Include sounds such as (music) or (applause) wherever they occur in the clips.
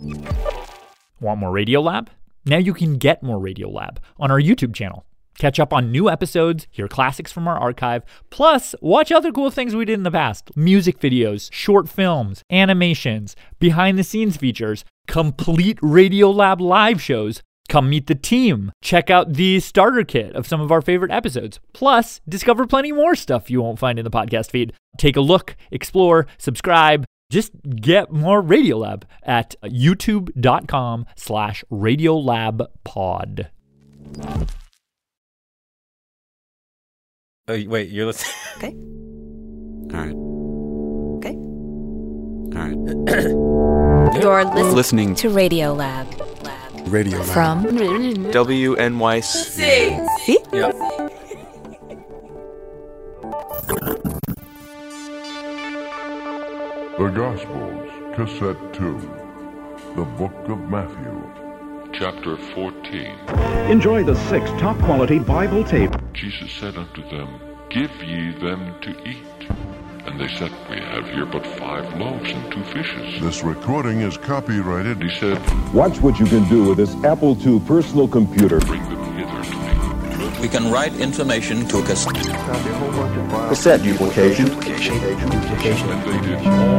Want more Radiolab? Now you can get more Radiolab on our YouTube channel. Catch up on new episodes, hear classics from our archive, plus watch other cool things we did in the past music videos, short films, animations, behind the scenes features, complete Radiolab live shows. Come meet the team. Check out the starter kit of some of our favorite episodes. Plus, discover plenty more stuff you won't find in the podcast feed. Take a look, explore, subscribe, just get more Radiolab at youtube.com slash radiolabpod. Oh, wait, you're listening. (laughs) Okay. All right. Okay. All right. (coughs) You're listening, Listening to Radio Lab. Radio Lab. From WNYC. See? Yep. The Gospels, Cassette 2. The Book of Matthew. Chapter 14 Enjoy the six top quality Bible tape. Jesus said unto them, Give ye them to eat. And they said, We have here but five loaves and two fishes. This recording is copyrighted. He said, Watch what you can do with this Apple II personal computer. Bring We can write information to a cassette. Cassette duplication. And they did all eat and were filled.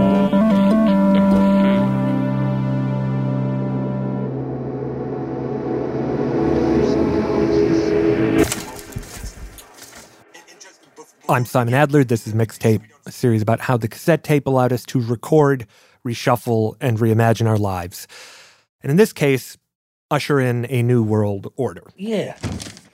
I'm Simon Adler. This is Mixtape, a series about how the cassette tape allowed us to record, reshuffle, and reimagine our lives. And in this case, usher in a new world order. Yeah.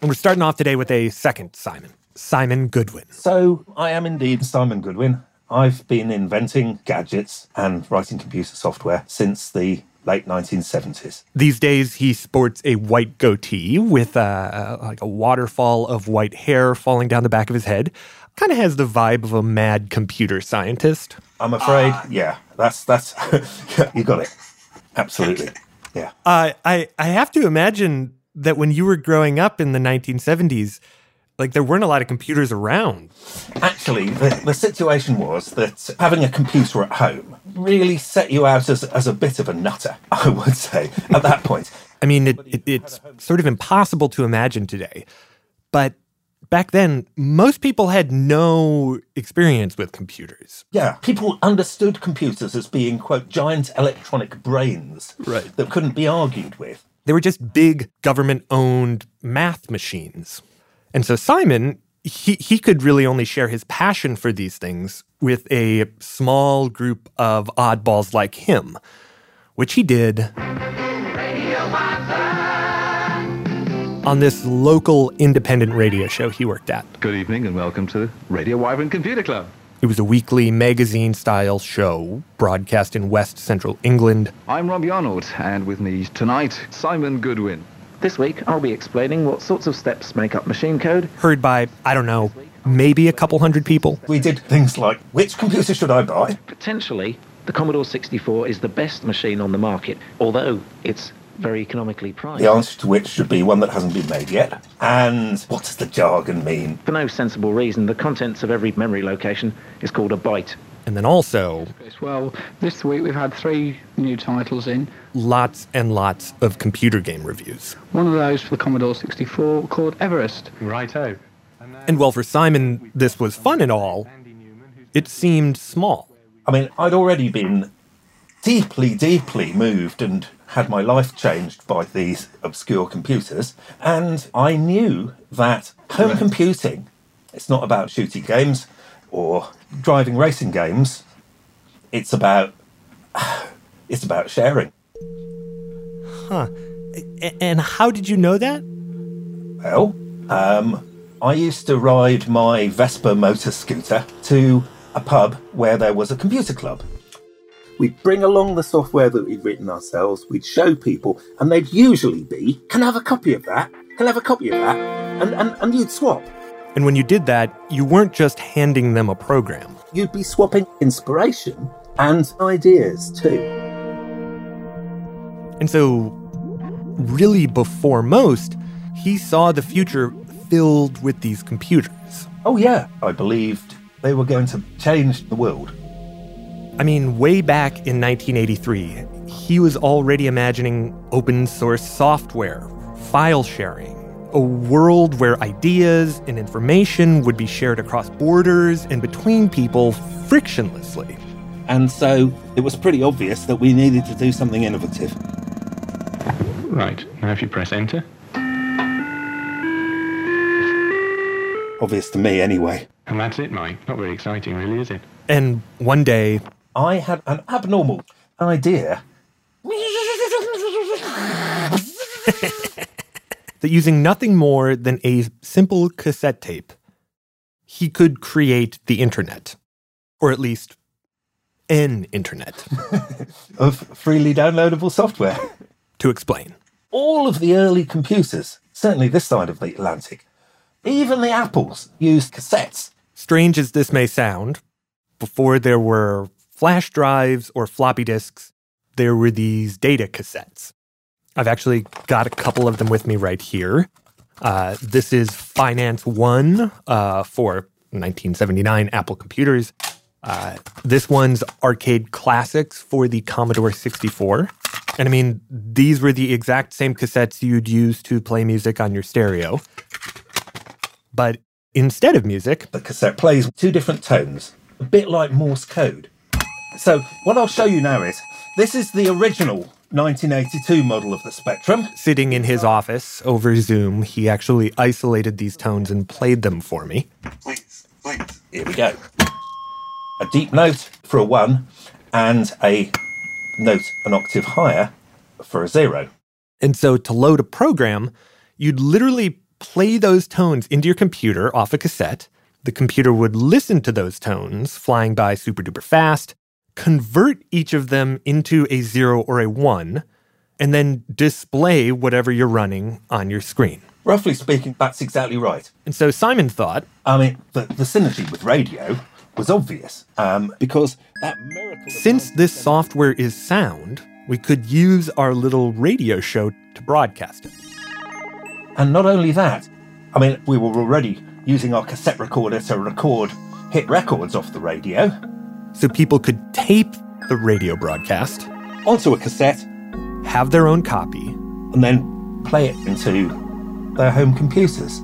And we're starting off today with a second Simon, Simon Goodwin. So I am indeed Simon Goodwin. I've been inventing gadgets and writing computer software since the late 1970s. These days, he sports a white goatee with uh, like a waterfall of white hair falling down the back of his head. Kind of has the vibe of a mad computer scientist. I'm afraid, yeah, that's that's (laughs) you got it. Absolutely. Yeah. (laughs) Uh, I I have to imagine that when you were growing up in the 1970s, like there weren't a lot of computers around. Actually, the, the situation was that having a computer at home really set you out as, as a bit of a nutter, (laughs) I would say, at that point. I mean, it, it, it's sort of impossible to imagine today, but back then, most people had no experience with computers. Yeah, people understood computers as being, quote, giant electronic brains Right. that couldn't be argued with. They were just big government owned math machines. And so Simon, he, he could really only share his passion for these things with a small group of oddballs like him, which he did on this local independent radio show he worked at. Good evening and welcome to Radio Wyvern Computer Club. It was a weekly magazine style show broadcast in West Central England. I'm Robbie Arnold, and with me tonight, Simon Goodwin. This week, I'll be explaining what sorts of steps make up machine code. Heard by, I don't know, maybe a couple hundred people. We did things like, which computer should I buy? Potentially, the Commodore 64 is the best machine on the market, although it's very economically priced. The answer to which should be one that hasn't been made yet. And what does the jargon mean? For no sensible reason, the contents of every memory location is called a byte. And then also, Well, this week we've had three new titles in. lots and lots of computer game reviews. One of those for the Commodore 64 called Everest. Righto. And while for Simon this was fun and all, it seemed small. I mean, I'd already been deeply, deeply moved and had my life changed by these obscure computers. And I knew that home computing, it's not about shooting games or driving racing games. It's about (sighs) it's about sharing. Huh. And how did you know that? Well, um, I used to ride my Vespa motor scooter to a pub where there was a computer club. We'd bring along the software that we'd written ourselves, we'd show people, and they'd usually be, Can I have a copy of that? Can I have a copy of that? And, and, and you'd swap. And when you did that, you weren't just handing them a program. You'd be swapping inspiration and ideas too. And so, really, before most, he saw the future filled with these computers. Oh, yeah. I believed they were going to change the world. I mean, way back in 1983, he was already imagining open source software, file sharing, a world where ideas and information would be shared across borders and between people frictionlessly. And so it was pretty obvious that we needed to do something innovative. Right, now if you press enter. Obvious to me, anyway. And that's it, Mike. Not very exciting, really, is it? And one day, I had an abnormal idea (laughs) that using nothing more than a simple cassette tape, he could create the internet. Or at least an internet. (laughs) of freely downloadable software. (laughs) To explain. All of the early computers, certainly this side of the Atlantic, even the Apples, used cassettes. Strange as this may sound, before there were flash drives or floppy disks, there were these data cassettes. I've actually got a couple of them with me right here. Uh, this is Finance One uh, for 1979 Apple computers. Uh, this one's Arcade Classics for the Commodore 64. And I mean, these were the exact same cassettes you'd use to play music on your stereo. But instead of music, the cassette plays two different tones, a bit like Morse code. So, what I'll show you now is this is the original 1982 model of the Spectrum. Sitting in his office over Zoom, he actually isolated these tones and played them for me. Please, please. Here we go. A deep note for a one, and a note an octave higher for a zero. And so to load a program, you'd literally play those tones into your computer off a cassette. The computer would listen to those tones flying by super duper fast, convert each of them into a zero or a one, and then display whatever you're running on your screen. Roughly speaking, that's exactly right. And so Simon thought I mean, the, the synergy with radio was obvious um, because that miracle. Since this software is sound, we could use our little radio show to broadcast it. And not only that, I mean, we were already using our cassette recorder to record hit records off the radio. So people could tape the radio broadcast onto a cassette, have their own copy, and then play it into their home computers.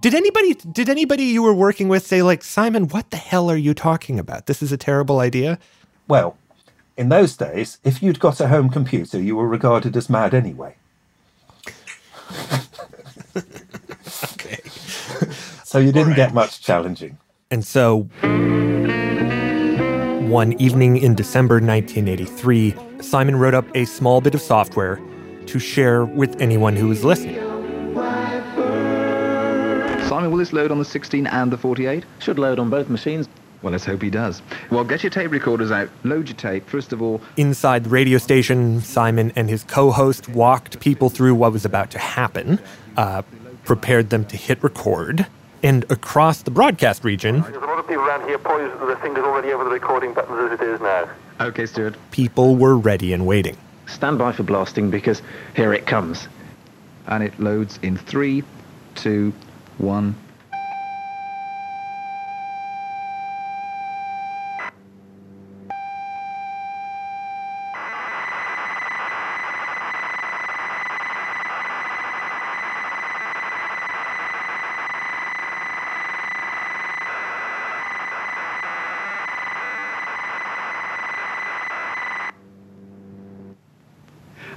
Did anybody did anybody you were working with say like Simon, what the hell are you talking about? This is a terrible idea? Well, in those days, if you'd got a home computer, you were regarded as mad anyway. (laughs) okay. (laughs) So you didn't right. get much challenging. And so one evening in December 1983, Simon wrote up a small bit of software to share with anyone who was listening. Simon, will this load on the 16 and the 48? Should load on both machines. Well, let's hope he does. Well, get your tape recorders out, load your tape, first of all. Inside the radio station, Simon and his co host walked people through what was about to happen, uh, prepared them to hit record, and across the broadcast region. There's a lot of people around here poised the fingers already over the recording buttons as it is now. Okay, Stuart. People were ready and waiting. Stand by for blasting because here it comes. And it loads in three, two, one.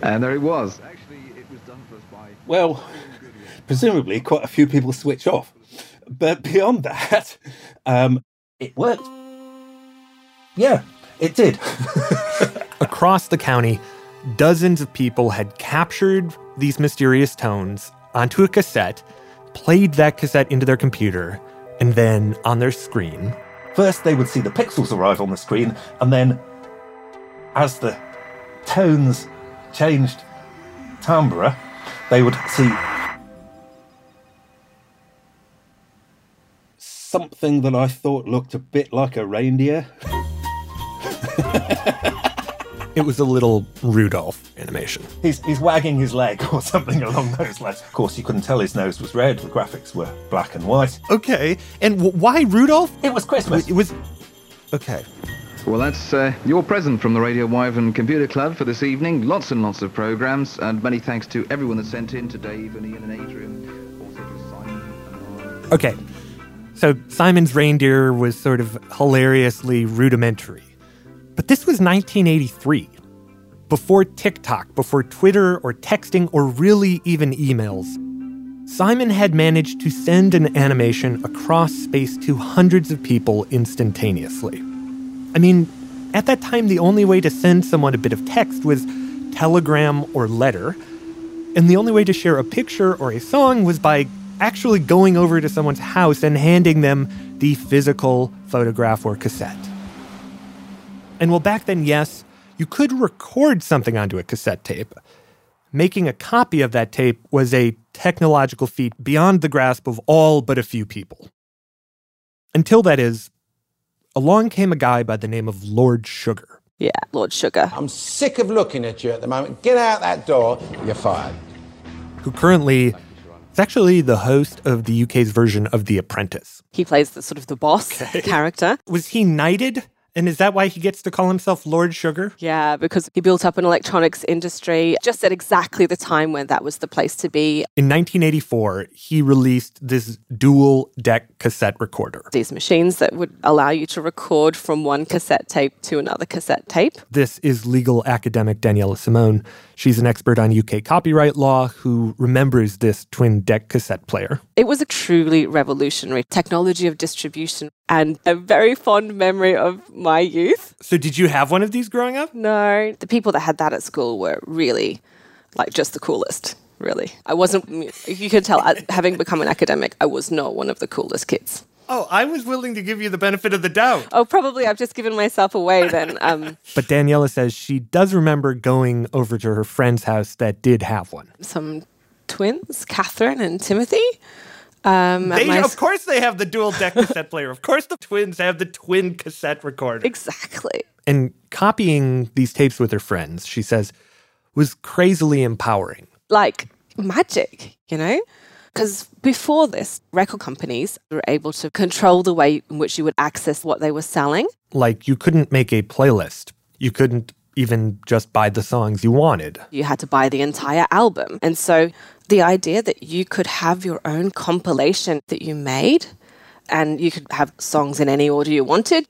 And there it was. Well, presumably quite a few people switch off. But beyond that, um, it worked. Yeah, it did. (laughs) Across the county, dozens of people had captured these mysterious tones onto a cassette, played that cassette into their computer, and then on their screen. First, they would see the pixels arrive on the screen, and then as the tones changed timbre, they would see something that I thought looked a bit like a reindeer. (laughs) It was a little Rudolph animation. He's, he's wagging his leg (laughs) or something along those lines. Of course, you couldn't tell his nose was red. The graphics were black and white. Okay, and w- why Rudolph? It was Christmas. It was. Okay. Well, that's uh, your present from the Radio Wyvern Computer Club for this evening. Lots and lots of programs, and many thanks to everyone that sent in to Dave and Ian and Adrian. Also to Simon. Okay. So Simon's reindeer was sort of hilariously rudimentary. But this was 1983. Before TikTok, before Twitter or texting or really even emails. Simon had managed to send an animation across space to hundreds of people instantaneously. I mean, at that time, the only way to send someone a bit of text was telegram or letter, and the only way to share a picture or a song was by actually going over to someone's house and handing them the physical photograph or cassette. And well, back then, yes, you could record something onto a cassette tape. Making a copy of that tape was a technological feat beyond the grasp of all but a few people. Until that is, along came a guy by the name of Lord Sugar. Yeah, Lord Sugar. I'm sick of looking at you at the moment. Get out that door, you're fired. who currently is actually the host of the UK's version of The Apprentice. He plays the sort of the boss character. Was he knighted? And is that why he gets to call himself Lord Sugar? Yeah, because he built up an electronics industry just at exactly the time when that was the place to be. In 1984, he released this dual deck cassette recorder. These machines that would allow you to record from one cassette tape to another cassette tape. This is legal academic Daniela Simone. She's an expert on UK copyright law who remembers this twin deck cassette player. It was a truly revolutionary technology of distribution and a very fond memory of my youth. So, did you have one of these growing up? No, the people that had that at school were really like just the coolest. Really, I wasn't. You can tell, having become an academic, I was not one of the coolest kids. Oh, I was willing to give you the benefit of the doubt. Oh, probably I've just given myself away then. (laughs) Um, But Daniela says she does remember going over to her friend's house that did have one. some twins, Catherine and Timothy. Um, They, my of course, they have the dual deck cassette player. Of course, the twins have the twin cassette recorder. Exactly. And copying these tapes with her friends, she says, was crazily empowering. like magic, you know? Because before this, record companies were able to control the way in which you would access what they were selling. Like, you couldn't make a playlist, you couldn't even just buy the songs you wanted. You had to buy the entire album. And so the idea that you could have your own compilation that you made and you could have songs in any order you wanted,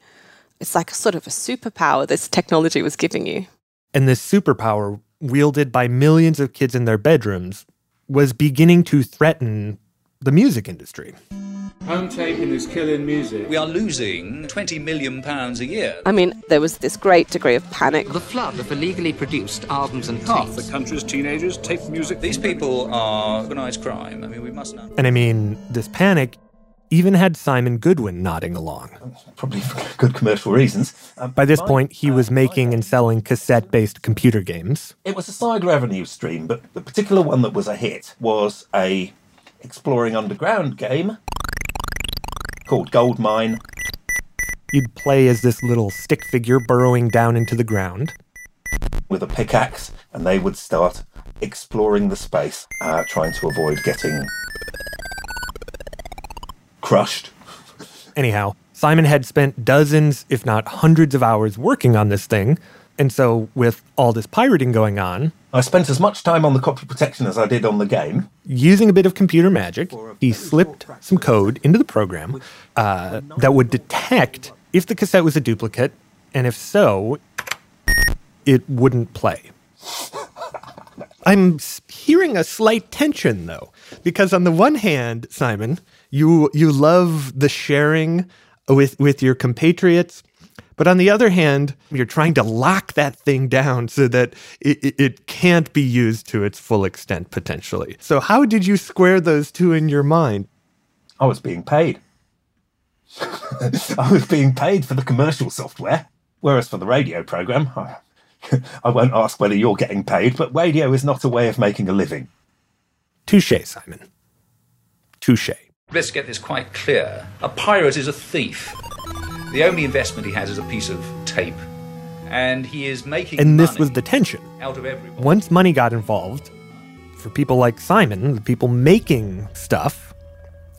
it's like a sort of a superpower this technology was giving you. And this superpower, wielded by millions of kids in their bedrooms, was beginning to threaten the music industry. Home taping is killing music. We are losing 20 million pounds a year. I mean, there was this great degree of panic. The flood of illegally produced albums and Half the country's teenagers tape music. These people are organised crime. I mean, we must know. And I mean, this panic even had Simon Goodwin nodding along. Probably for good commercial reasons. Um, By this my- point, he was making and selling cassette based computer games. It was a side revenue stream, but the particular one that was a hit was a exploring underground game called Goldmine. You'd play as this little stick figure burrowing down into the ground. with a pickaxe, and they would start exploring the space, uh, trying to avoid getting crushed. Anyhow, Simon had spent dozens, if not hundreds of hours working on this thing. And so, with all this pirating going on, I spent as much time on the copy protection as I did on the game. using a bit of computer magic, he slipped some code into the program uh, that would detect if the cassette was a duplicate, and if so, it wouldn't play. I'm hearing a slight tension though, because on the one hand, Simon, you you love the sharing with with your compatriots, but on the other hand, you're trying to lock that thing down so that it, it, it can't be used to its full extent potentially. So how did you square those two in your mind? I was being paid. (laughs) I was being paid for the commercial software, whereas for the radio program, I, (laughs) I won't ask whether you're getting paid, but radio is not a way of making a living. Touche, Simon. Touche. Let's get this quite clear. A pirate is a thief. The only investment he has is a piece of tape. And he is making And this was the tension. out of everyone. Once money got involved, for people like Simon, the people making stuff,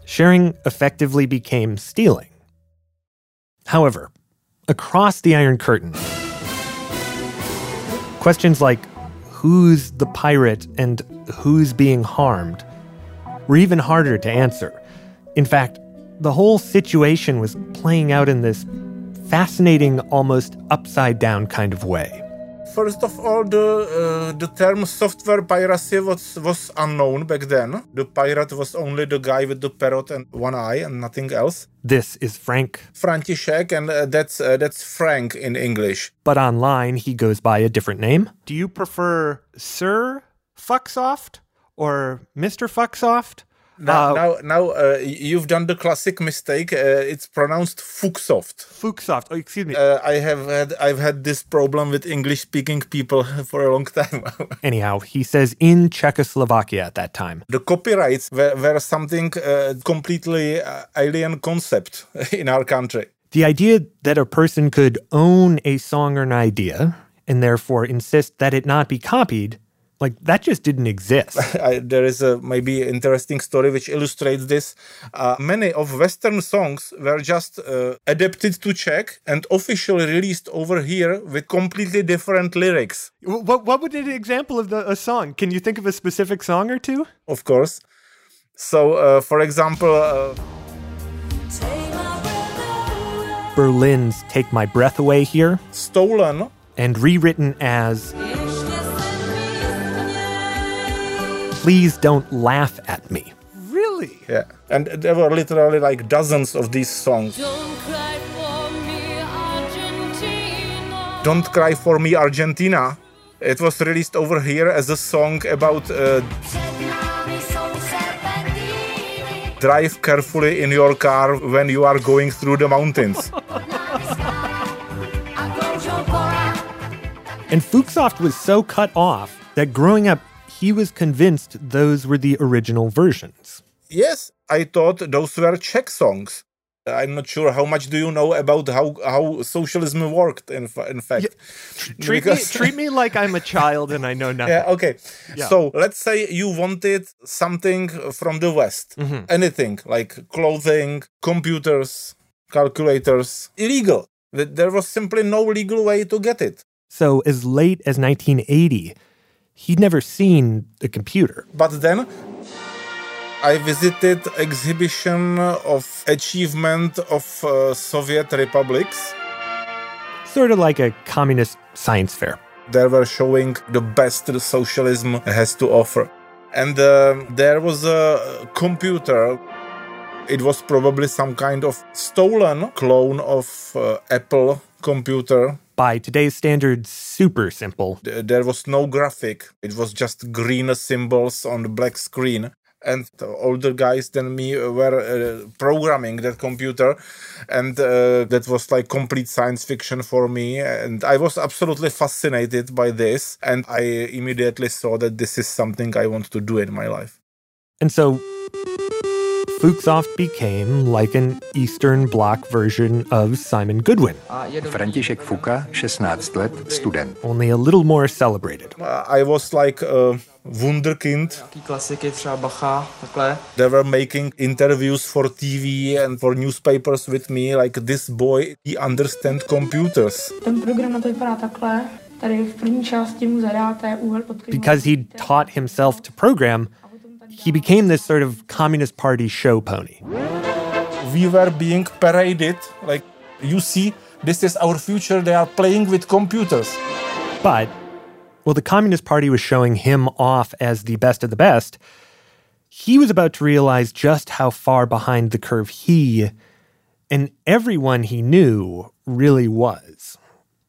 sharing effectively became stealing. However, across the Iron Curtain, questions like who's the pirate and who's being harmed were even harder to answer. In fact, the whole situation was playing out in this fascinating, almost upside down kind of way. First of all, the uh, the term software piracy was was unknown back then. The pirate was only the guy with the parrot and one eye and nothing else. This is Frank, František, and uh, that's uh, that's Frank in English. but online he goes by a different name. Do you prefer Sir Fucksoft or Mr. Fucksoft? Now, now, now uh, you've done the classic mistake. Uh, it's pronounced Fuxoft. Fuxoft. Oh, excuse me. Uh, I have had I've had this problem with English-speaking people (laughs) for a long time. (laughs) Anyhow, he says in Czechoslovakia at that time. the copyrights were, were something uh, completely uh, alien concept (laughs) in our country. The idea that a person could own a song or an idea and therefore insist that it not be copied, like that just didn't exist. (laughs) I, there is a maybe interesting story which illustrates this. Uh, many of Western songs were just uh, adapted to Czech and officially released over here with completely different lyrics. What, what would be an example of the, a song? Can you think of a specific song or two? Of course. So, uh, for example, uh, Berlin's Take My Breath Away here, stolen and rewritten as Please Don't Laugh at Me. Really? Yeah. And there were literally like dozens of these songs. Don't Cry for Me Argentina. It was released over here as a song about uh, drive carefully in your car when you are going through the mountains. And Fuxoft was so cut off that growing up, he was convinced those were the original versions. yes, I thought those were Czech songs. I'm not sure how much do you know about how, how socialism worked. In, in fact, Treat me, treat me (laughs) like I'm a child and I know nothing. Yeah, okay. Yeah. So let's say you wanted something from the West. Mhm. Anything like clothing, computers, calculators, illegal. There was simply no legal way to get it. So, as late as 1980, he'd never seen a computer. But then I visited exhibition of achievement of uh, Soviet republics. Sort of like a communist science fair. They were showing the best the socialism has to offer. And uh, there was a computer. It was probably some kind of stolen clone of uh, Apple computer. By today's standards, super simple. There was no graphic. It was just green symbols on the black screen. And older guys than me were uh, programming that computer, and uh, that was like complete science fiction for me. And I was absolutely fascinated by this, and I immediately saw that this is something I want to do in my life. And so Fuxoft became like an Eastern Bloc version of Simon Goodwin, František Fuka, 16 let, student. only a little more celebrated. I was like a wunderkind. klasiky třeba Bacha, takhle. They were making interviews for TV and for newspapers with me, like this boy, he understands computers. Ten program na to vypadá takhle. Tady v první části mu zadáte úhel pod kterým Because he'd taught himself to program, he became this sort of Communist Party show pony. we were being paraded like you see this is our future they are playing with computers But While the Communist Party was showing him off as the best of the best, he was about to realize just how far behind the curve he and everyone he knew really was.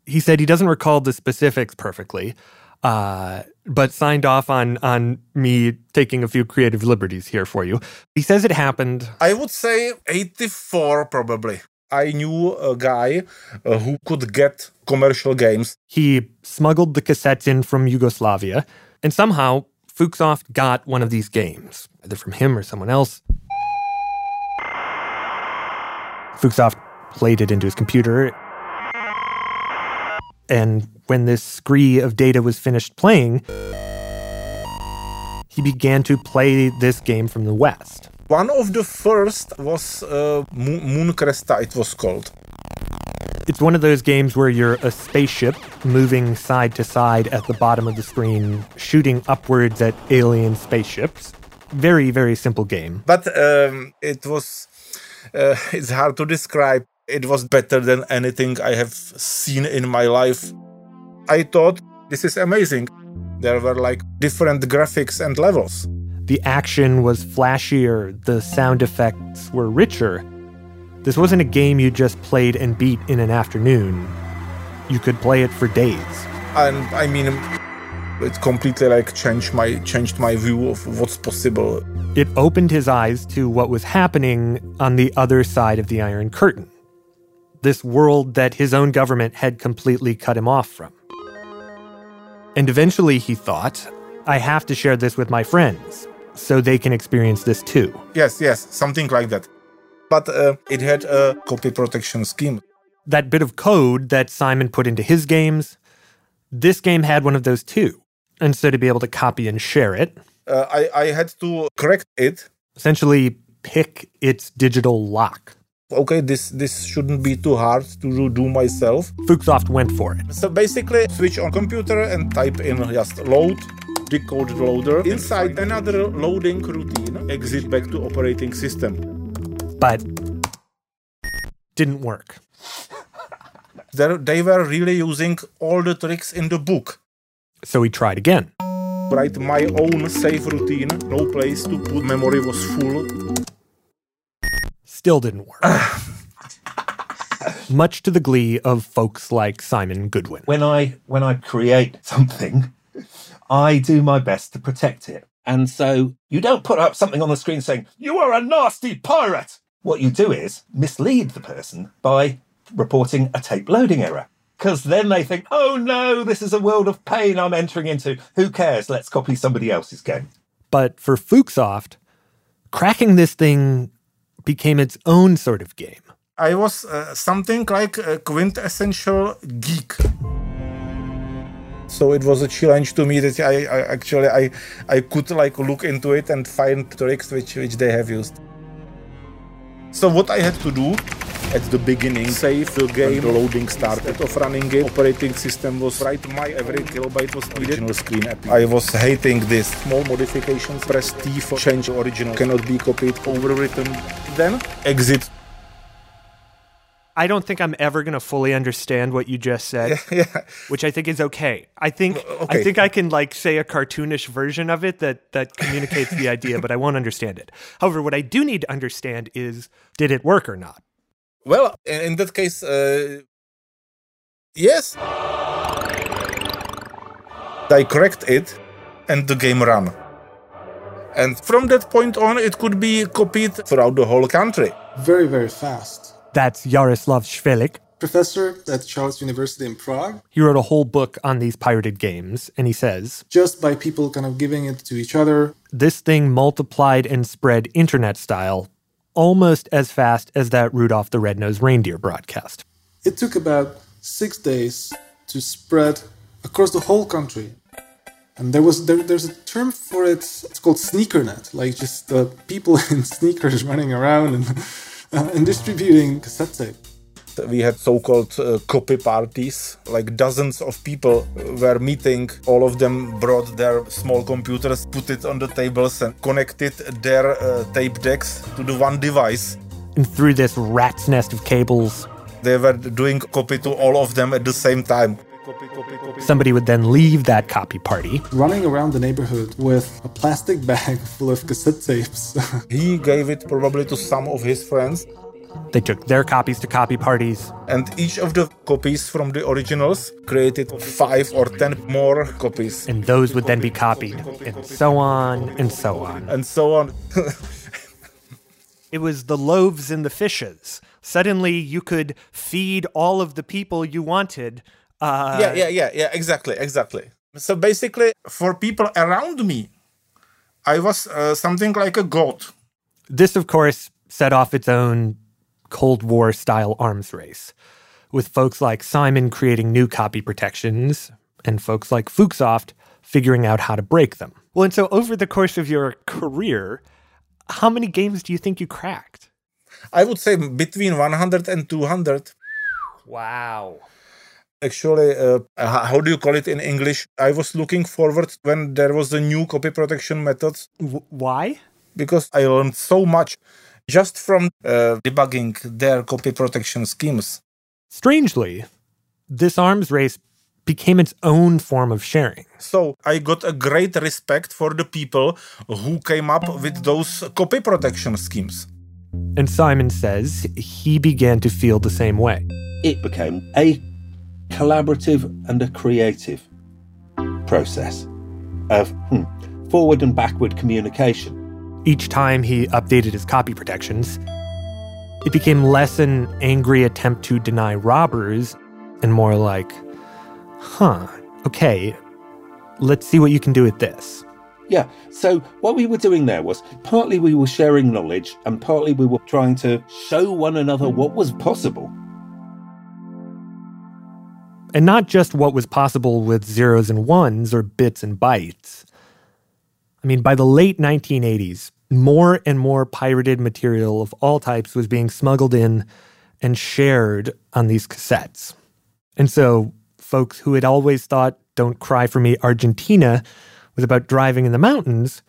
He said he doesn't recall the specifics perfectly, uh, but signed off on on me taking a few creative liberties here for you. He says it happened. I would say 84 probably. I knew a guy uh, who could get commercial games. He smuggled the cassettes in from Yugoslavia, and somehow Fuxoft got one of these games, either from him or someone else. Fuxoft played it into his computer. And when this scree of data was finished playing, he began to play this game from the West. One of the first was uh, Mo- Moon Cresta, it was called. It's one of those games where you're a spaceship moving side to side at the bottom of the screen, shooting upwards at alien spaceships. Very, very simple game. But um, it was, uh, (laughs) it's hard to describe. It was better than anything I have seen in my life. I thought, this is amazing. There were like different graphics and levels. The action was flashier, the sound effects were richer. This wasn't a game you just played and beat in an afternoon. You could play it for days. And I mean, it completely like changed my changed my view of what's possible. It opened his eyes to what was happening on the other side of the Iron Curtain. This world that his own government had completely cut him off from. And eventually he thought, I have to share this with my friends so they can experience this too. Yes, yes, something like that. But uh, it had a copy protection scheme. That bit of code that Simon put into his games, this game had one of those too. And so to be able to copy and share it, Uh, I, I had to correct it. essentially pick its digital lock. Okay, this this shouldn't be too hard to do, myself. Fuxoft went for it. So basically, switch on computer and type in just load, decode loader. Inside another loading routine, exit back to operating system. But didn't work. (laughs) They were really using all the tricks in the book. So he tried again. Write my own save routine. No place to put memory was full. Still didn't work. (sighs) Much to the glee of folks like Simon Goodwin. When I when I create something, I do my best to protect it. And so you don't put up something on the screen saying, You are a nasty pirate. What you do is mislead the person by reporting a tape loading error. Because then they think, oh no, this is a world of pain I'm entering into. Who cares? Let's copy somebody else's game. But for Fuxoft, cracking this thing became its own sort of game. I was uh, something like a quintessential geek. So it was a challenge to me that I, I actually I I could like look into it and find tricks which which they have used. So what I had to do at the beginning, save the game, the loading started. Of running it, operating system was right, my every kilobyte was original screen app. I was hating this. Small modifications, press T for change original, cannot be copied, overwritten. Then exit I don't think I'm ever going to fully understand what you just said, (laughs) which I think is okay. I think I think I can like say a cartoonish version of it that that communicates the idea, but I won't understand it. However, what I do need to understand is did it work or not? Well, in in that case, uh, yes. I correct it, and the game ran. And from that point on, it could be copied throughout the whole country. Very, very fast. That's Jaroslav Švelch. Professor at Charles University in Prague, He wrote a whole book on these pirated games, and he says just by people kind of giving it to each other. this thing multiplied and spread internet style almost as fast as that Rudolph the Red-Nosed Reindeer broadcast. It took about six days to spread across the whole country. And there was there, there's a term for it. It's called sneakernet, like just uh, people (laughs) in sneakers running around and and distributing cassette tape. We had so-called uh, copy parties, like dozens of people were meeting. All of them brought their small computers, put it on the tables, and connected their uh, tape decks to the one device. And through this rat's nest of cables, They were doing copy to all of them at the same time. Somebody would then leave that copy party. Running around the neighborhood with a plastic bag (laughs) full of cassette tapes. (laughs) he gave it probably to some of his friends. They took their copies to copy parties. And each of the copies from the originals created five or ten more copies. And those would then be copied, and so on and so on. And so on. (laughs) it was the loaves and the fishes. Suddenly you could feed all of the people you wanted. Uh, yeah, yeah, yeah, yeah, exactly, exactly. So basically, for people around me, I was uh, something like a god. This, of course, set off its own Cold War style arms race, with folks like Simon creating new copy protections and folks like Fuxoft figuring out how to break them. Well, and so over the course of your career, how many games do you think you cracked? I would say between 100 and 200. Wow. Actually, uh, how do you call it in English? I was looking forward when there was the new copy protection methods. W- why? Because I learned so much just from uh, debugging their copy protection schemes. Strangely, this arms race became its own form of sharing. So I got a great respect for the people who came up with those copy protection schemes. And Simon says he began to feel the same way. It became a collaborative and a creative process of hmm, forward and backward communication. Each time he updated his copy protections, it became less an angry attempt to deny robbers and more like, huh, okay, let's see what you can do with this. Yeah, so what we were doing there was partly we were sharing knowledge and partly we were trying to show one another what was possible. And not just what was possible with zeros and ones or bits and bytes. I mean, by the late 1980s, more and more pirated material of all types was being smuggled in and shared on these cassettes. And so, folks who had always thought Don't Cry for Me Argentina was about driving in the mountains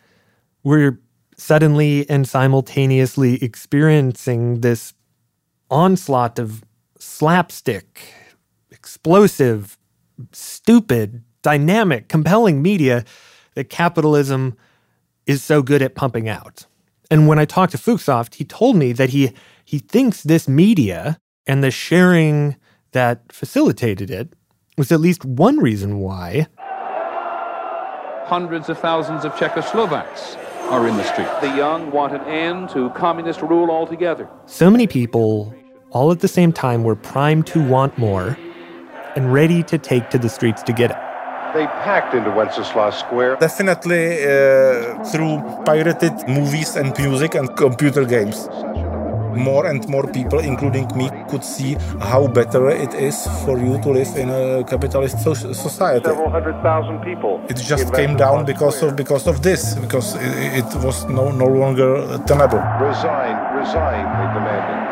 were suddenly and simultaneously experiencing this onslaught of slapstick, explosive, stupid, dynamic, compelling media that capitalism is so good at pumping out. And when I talked to Fuxoft, he told me that he he thinks this media and the sharing that facilitated it was at least one reason why hundreds of thousands of Czechoslovaks are in the street. The young want an end to communist rule altogether. So many people, all at the same time, were primed to want more and ready to take to the streets to get it. They packed into Wenceslas Square. Definitely uh, through pirated movies and music and computer games. More and more people, including me, could see how better it is for you to live in a capitalist so- society. Several hundred thousand people. It just came down because of because of this, because it, it was no no longer tenable. Resign, resign, they demanded.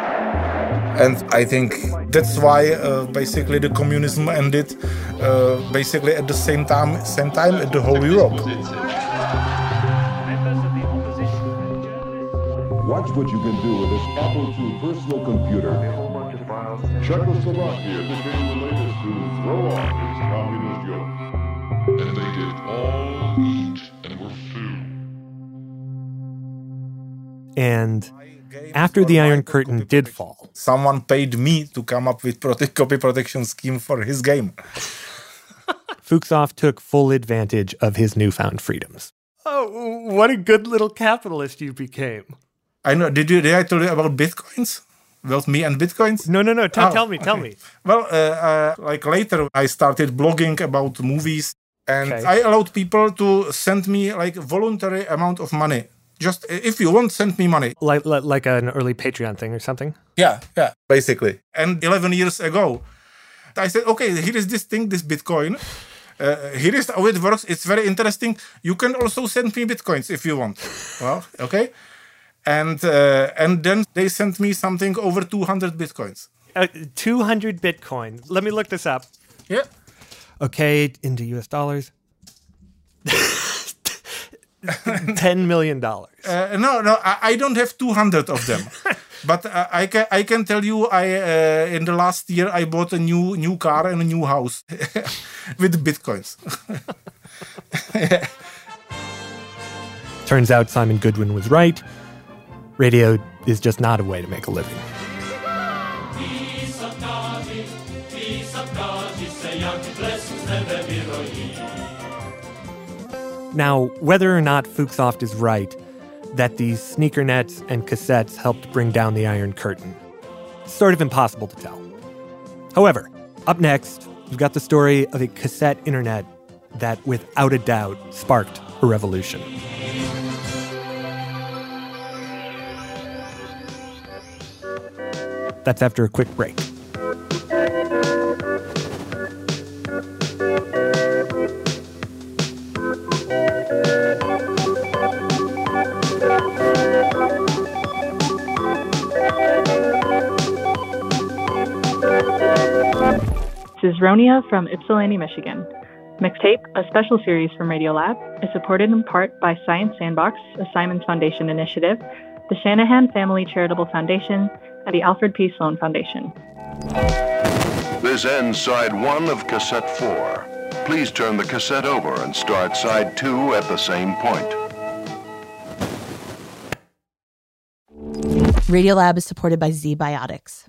And I think that's why uh, basically the communism ended uh, basically at the same time same time at the whole Europe. Watch what you can do with this Apple II personal computer. Czechoslovakia became the latest to throw off its communist yoke. And they did all eat and were full. And after the Iron Curtain did fall, Someone paid me to come up with prote- copy protection scheme for his game. (laughs) Fuxoft took full advantage of his newfound freedoms. Oh, what a good little capitalist you became. I know. Did you? Did I tell you about bitcoins? About me and bitcoins? No, no, no. Tell, Oh, tell me, tell me. Well, uh, uh, like later, I started blogging about movies, and Okay. I allowed people to send me like voluntary amount of money. Just if you want, send me money. Like, like, like an early Patreon thing or something? Yeah, yeah, basically. And 11 years ago, I said, okay, here is this thing, this Bitcoin. Uh, here is how it works. It's very interesting. You can also send me bitcoins if you want. well, okay. And uh, and then they sent me something over 200 bitcoins. Uh, 200 Bitcoin. Let me look this up. Yeah. Okay, into US dollars. (laughs) (laughs) $10 million. Uh, no, no, I, I don't have 200 of them. (laughs) But uh, I can I can tell you, I uh, in the last year I bought a new new car and a new house (laughs) with bitcoins. Turns out Simon Goodwin was right. Radio is just not a way to make a living. Now, whether or not Fuxoft is right that these sneaker nets and cassettes helped bring down the Iron Curtain, it's sort of impossible to tell. However, up next, we've got the story of a cassette internet that, without a doubt, sparked a revolution. That's after a quick break. This is Ronia from Ypsilanti, Michigan. Mixtape, a special series from Radiolab, is supported in part by Science Sandbox, a Simons Foundation initiative, the Shanahan Family Charitable Foundation, and the Alfred P. Sloan Foundation. This ends side one of cassette four. Please turn the cassette over and start side two at the same point. Radiolab is supported by ZBiotics.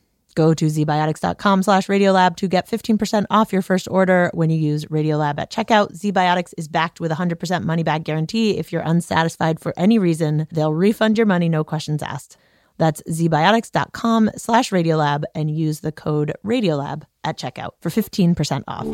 Go to zbiotics.com slash radiolab to get 15% off your first order when you use Radiolab at checkout. ZBiotics is backed with a 100% money back guarantee. If you're unsatisfied for any reason, they'll refund your money, no questions asked. That's zbiotics.com slash radiolab and use the code radiolab at checkout for 15% off.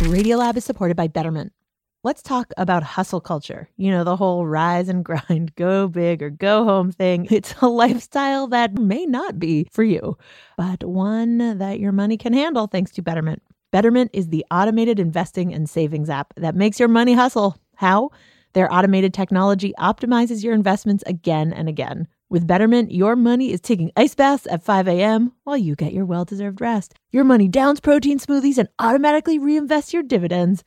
Radiolab is supported by Betterment. Let's talk about hustle culture. You know, the whole rise and (laughs) grind, go big or go home thing. It's a lifestyle that may not be for you, but one that your money can handle thanks to Betterment. Betterment is the automated investing and savings app that makes your money hustle. How? Their automated technology optimizes your investments again and again. With Betterment, your money is taking ice baths at 5 a.m. while you get your well deserved rest. Your money downs protein smoothies and automatically reinvests your dividends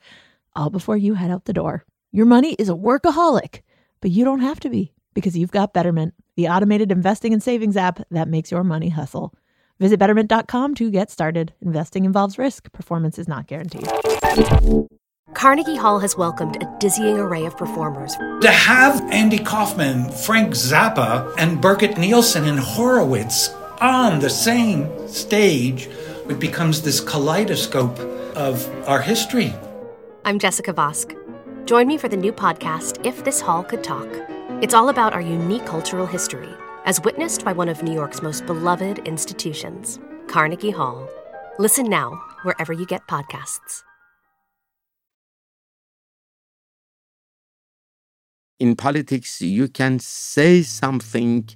all before you head out the door. Your money is a workaholic, but you don't have to be because you've got Betterment, the automated investing and savings app that makes your money hustle. Visit betterment.com to get started. Investing involves risk, performance is not guaranteed. Carnegie Hall has welcomed a dizzying array of performers. To have Andy Kaufman, Frank Zappa, and Birgit Nilsson and Horowitz on the same stage, it becomes this kaleidoscope of our history. I'm Jessica Vosk. Join me for the new podcast, If This Hall Could Talk. It's all about our unique cultural history, as witnessed by one of New York's most beloved institutions, Carnegie Hall. Listen now, wherever you get podcasts. In politics, you can say something,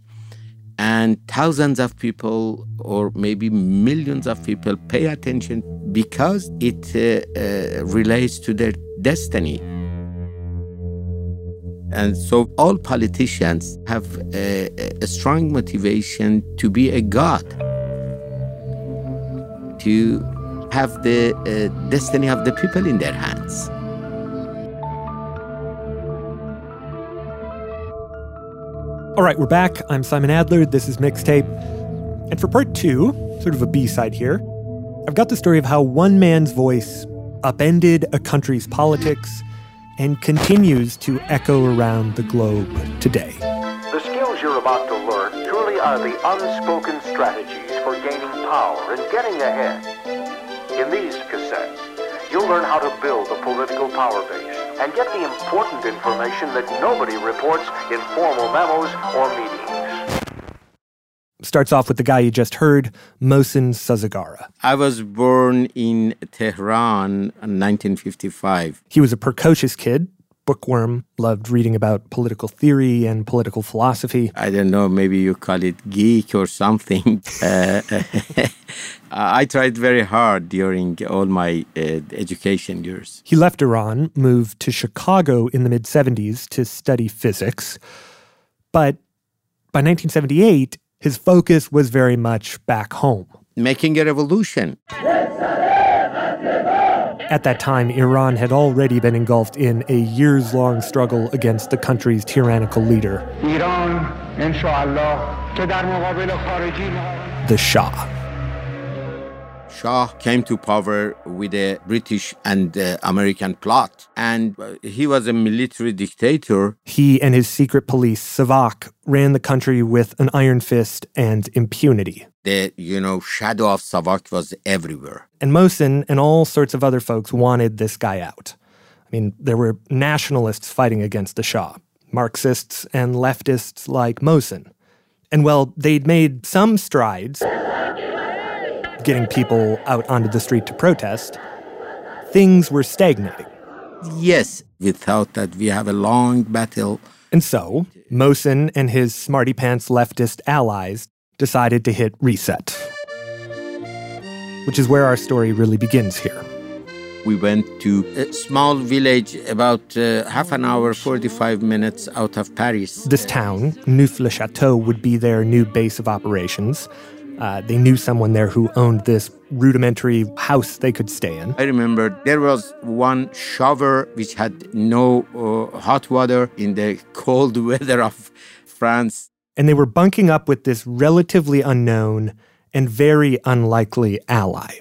and thousands of people, or maybe millions of people, pay attention because it uh, uh, relates to their destiny. And so all politicians have a, a strong motivation to be a god, to have the uh, destiny of the people in their hands. All right, we're back. I'm Simon Adler. This is Mixtape. And for part two, sort of a B side here, I've got the story of how one man's voice upended a country's politics and continues to echo around the globe today. The skills you're about to learn truly are the unspoken strategies for gaining power and getting ahead. In these cassettes, you'll learn how to build a political power base and get the important information that nobody reports in formal memos or meetings. Starts off with the guy you just heard, Mohsen Sazegara. I was born in Tehran in 1955. He was a precocious kid, bookworm, loved reading about political theory and political philosophy. I don't know, maybe you call it geek or something. (laughs) uh, I tried very hard during all my uh, education years. He left Iran, moved to Chicago in the mid 70s to study physics. But by 1978, his focus was very much back home. Making a revolution. At that time, Iran had already been engulfed in a years long struggle against the country's tyrannical leader, the Shah. Shah came to power with a British and uh, American plot, and uh, he was a military dictator. He and his secret police, Savak, ran the country with an iron fist and impunity. The, you know, shadow of Savak was everywhere. And Mohsen and all sorts of other folks wanted this guy out. I mean, there were nationalists fighting against the Shah, Marxists and leftists like Mohsen. And well, they'd made some strides getting people out onto the street to protest, things were stagnating. Yes, we thought that we have a long battle. And so, Mohsen and his smarty pants leftist allies decided to hit reset. Which is where our story really begins here. We went to a small village about uh, half an hour, 45 minutes out of Paris. This town, Neauphle-le-Château, would be their new base of operations. Uh, they knew someone there who owned this rudimentary house they could stay in. I remember there was one shower which had no uh, hot water in the (laughs) cold weather of France. And they were bunking up with this relatively unknown and very unlikely ally,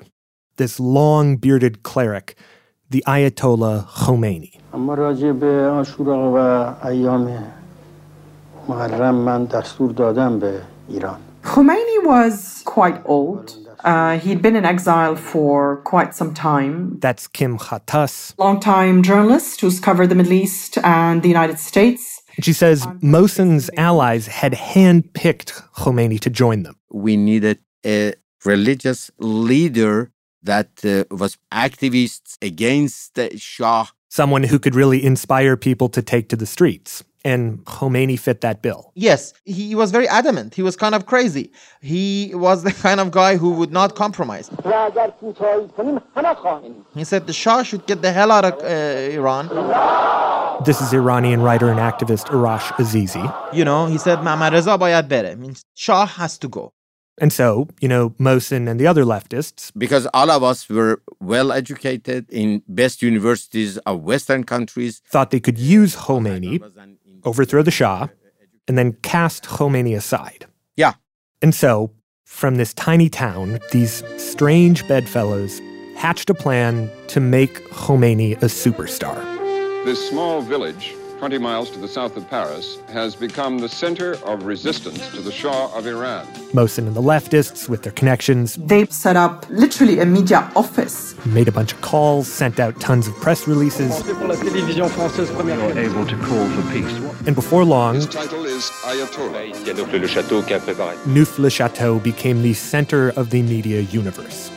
this long bearded cleric, the Ayatollah Khomeini. اما راجع به آشورا و ایام محرم من دستور دادم به ایران Khomeini was quite old. Uh, he'd been in exile for quite some time. That's Kim Ghattas. Longtime journalist who's covered the Middle East and the United States. She says Mohsen's allies had handpicked Khomeini to join them. We needed a religious leader that uh, was activists against the Shah. Someone who could really inspire people to take to the streets and Khomeini fit that bill. Yes, he was very adamant. He was kind of crazy. He was the (laughs) kind of guy who would not compromise. He said the Shah should get the hell out of uh, Iran. This is Iranian writer and activist Arash Azizi. You know, he said Mohammad Reza bayad bere. Means Shah has to go. And so, you know, Mohsen and the other leftists. Because all of us were well educated in best universities of Western countries. Thought they could use Khomeini overthrow the Shah, and then cast Khomeini aside. Yeah. And so, from this tiny town, these strange bedfellows hatched a plan to make Khomeini a superstar. This small village 20 miles to the south of Paris, has become the center of resistance to the Shah of Iran. Mohsen and the leftists, with their connections, they set up literally a media office. Made a bunch of calls, sent out tons of press releases. were able to call for peace. And before long, His title is Ayatollah. Neauphle-le-Château became the center of the media universe.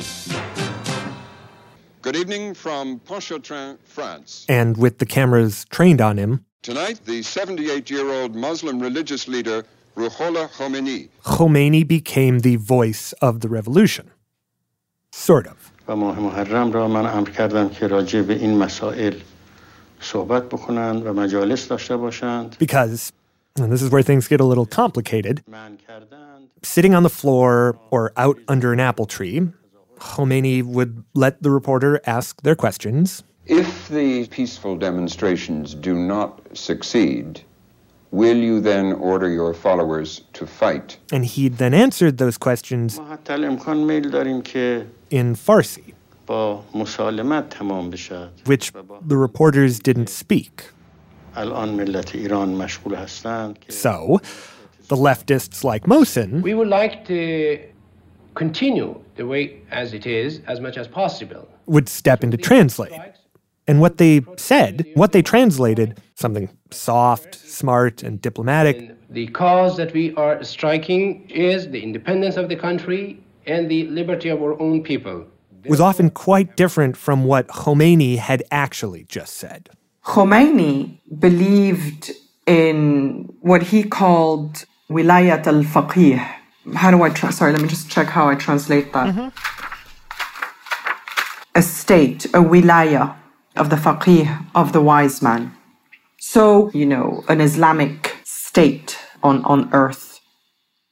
Good evening from Pontchartrain, France. And with the cameras trained on him, Tonight, the 78 year old Muslim religious leader Ruhollah Khomeini. Khomeini became the voice of the revolution. Sort of. Because, and this is where things get a little complicated, sitting on the floor or out under an apple tree, Khomeini would let the reporter ask their questions, if the peaceful demonstrations do not succeed, Will you then order your followers to fight? And he then answered those questions in Farsi, which the reporters didn't speak. So, the leftists like Mohsen. We would like to continue the way as it is as much as possible. Would step in to translate. And what they said, what they translated, something soft, smart, and diplomatic, The cause that we are striking is the independence of the country and the liberty of our own people. was often quite different from what Khomeini had actually just said. Khomeini believed in what he called wilayat al-faqih. How do I, tra- sorry, let me just check how I translate that. Mm-hmm. A state, a wilaya of the faqih, of the wise man. So, you know, an Islamic state on, on earth.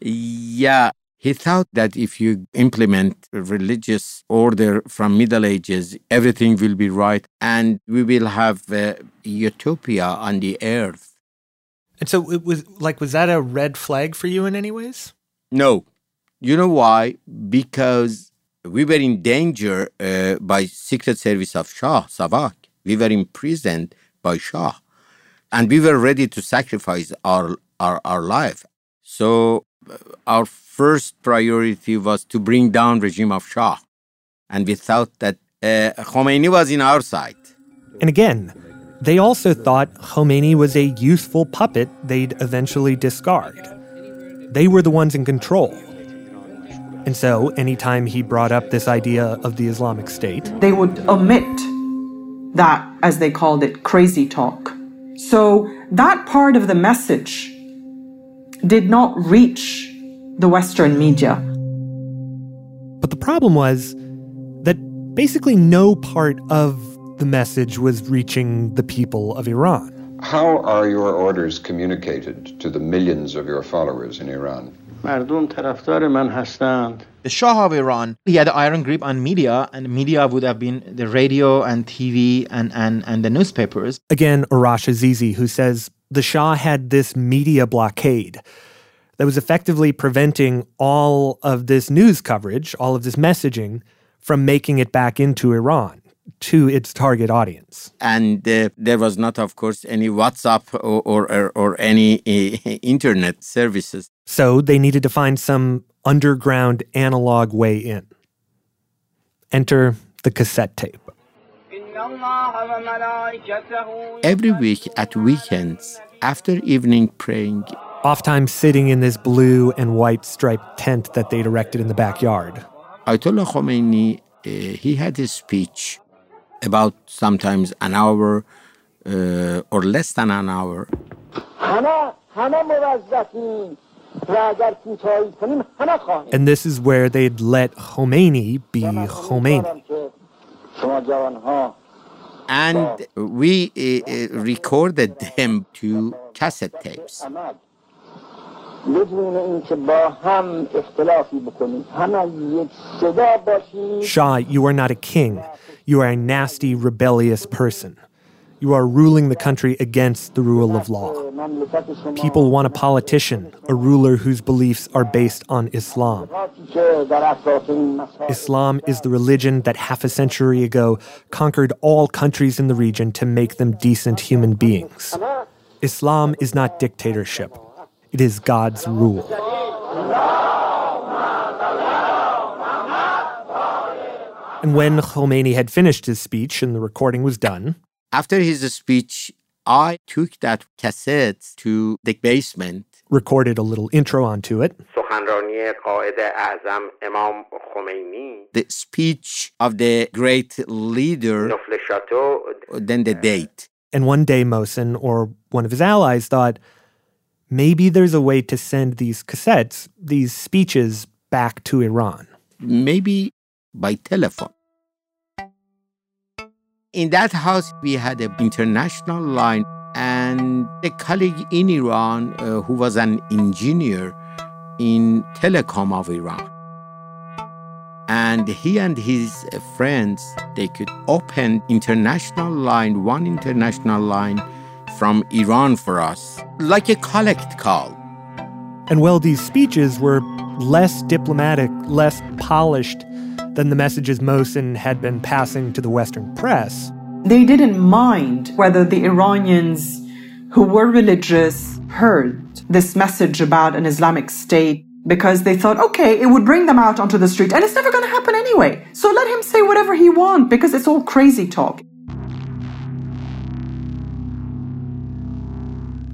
Yeah, he thought that if you implement a religious order from Middle Ages, everything will be right and we will have uh, utopia on the earth. And so it was like, was that a red flag for you in any ways? No. You know why? Because we were in danger uh, by Secret Service of Shah, Savak. We were imprisoned by Shah. And we were ready to sacrifice our, our, our life. So uh, our first priority was to bring down regime of Shah. And we thought that uh, Khomeini was in our side. And again, they also thought Khomeini was a useful puppet they'd eventually discard. They were the ones in control. And so, anytime he brought up this idea of the Islamic State, They would omit that, as they called it, crazy talk. So that part of the message did not reach the Western media. But the problem was that basically no part of the message was reaching the people of Iran. How are your orders communicated to the millions of your followers in Iran? The Shah of Iran, he had an iron grip on media, and media would have been the radio and TV and, and, and the newspapers. Again, Arash Azizi, who says the Shah had this media blockade that was effectively preventing all of this news coverage, all of this messaging from making it back into Iran to its target audience. And uh, there was not, of course, any WhatsApp or, or, or any uh, (laughs) internet services. So they needed to find some underground analog way in. Enter the cassette tape. Every week at weekends, after evening praying, Oftentimes sitting in this blue and white striped tent that they'd erected in the backyard. Ayatollah Khomeini, uh, he had his speech about sometimes an hour uh, or less than an hour. And this is where they'd let Khomeini be Khomeini. And we uh, uh recorded them to cassette tapes. Shah, you are not a king. You are a nasty, rebellious person you are ruling the country against the rule of law. People want a politician, a ruler whose beliefs are based on Islam. Islam is the religion that half a century ago conquered all countries in the region to make them decent human beings. Islam is not dictatorship, it is God's rule. And when Khomeini had finished his speech and the recording was done, after his speech, I took that cassette to the basement. Recorded a little intro onto it. The speech of the great leader, then the date. And one day Mohsen or one of his allies thought, maybe there's a way to send these cassettes, these speeches, back to Iran. Maybe by telephone. In that house, we had an international line, and a colleague in Iran uh, who was an engineer in telecom of Iran. And he and his friends, they could open international line, one international line from Iran for us, like a collect call. And while these speeches were less diplomatic, less polished than the messages Mohsen had been passing to the Western press. They didn't mind whether the Iranians who were religious heard this message about an Islamic state because they thought, okay, it would bring them out onto the street and it's never going to happen anyway. So let him say whatever he wants because it's all crazy talk.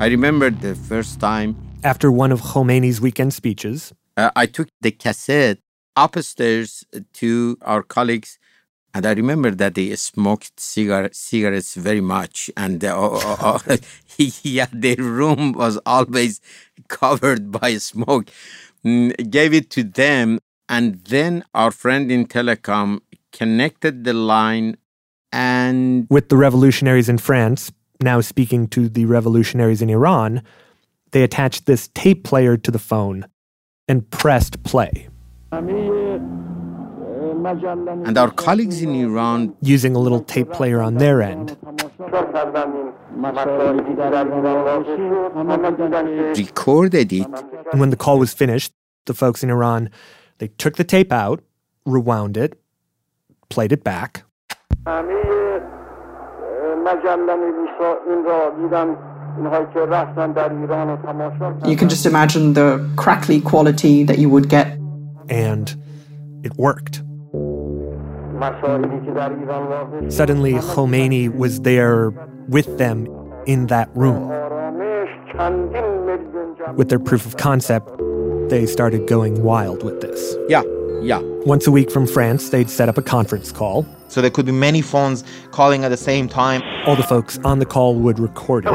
I remember the first time After one of Khomeini's weekend speeches, uh, I took the cassette upstairs to our colleagues And I remember that they smoked cigar- cigarettes very much, and uh, uh, uh, (laughs) (laughs) yeah, their room was always covered (laughs) by smoke. Mm, gave it to them, and then our friend in telecom connected the line, and With the revolutionaries in France now speaking to the revolutionaries in Iran, they attached this tape player to the phone and pressed play. And our colleagues in Iran using a little tape player on their end. recorded it. And when the call was finished, the folks in Iran, they took the tape out, rewound it, played it back, You can just imagine the crackly quality that you would get. And it worked. Suddenly, Khomeini was there with them in that room. With their proof of concept, they started going wild with this. Yeah, yeah. Once a week from France, they'd set up a conference call. So there could be many phones calling at the same time. All the folks on the call would record it.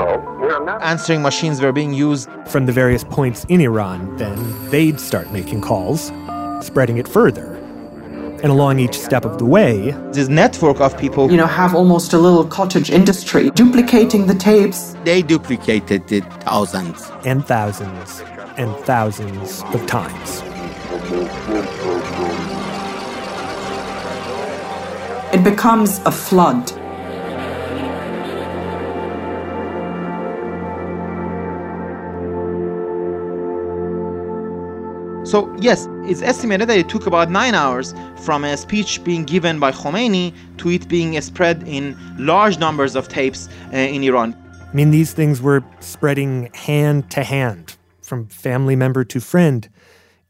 Answering machines were being used. From the various points in Iran, then they'd start making calls, spreading it further. And along each step of the way, This network of people, You know, have almost a little cottage industry duplicating the tapes. They duplicated it thousands. and thousands and thousands of times. It becomes a flood. So, yes, it's estimated that it took about nine hours from a speech being given by Khomeini to it being spread in large numbers of tapes uh, in Iran. I mean, these things were spreading hand to hand, from family member to friend,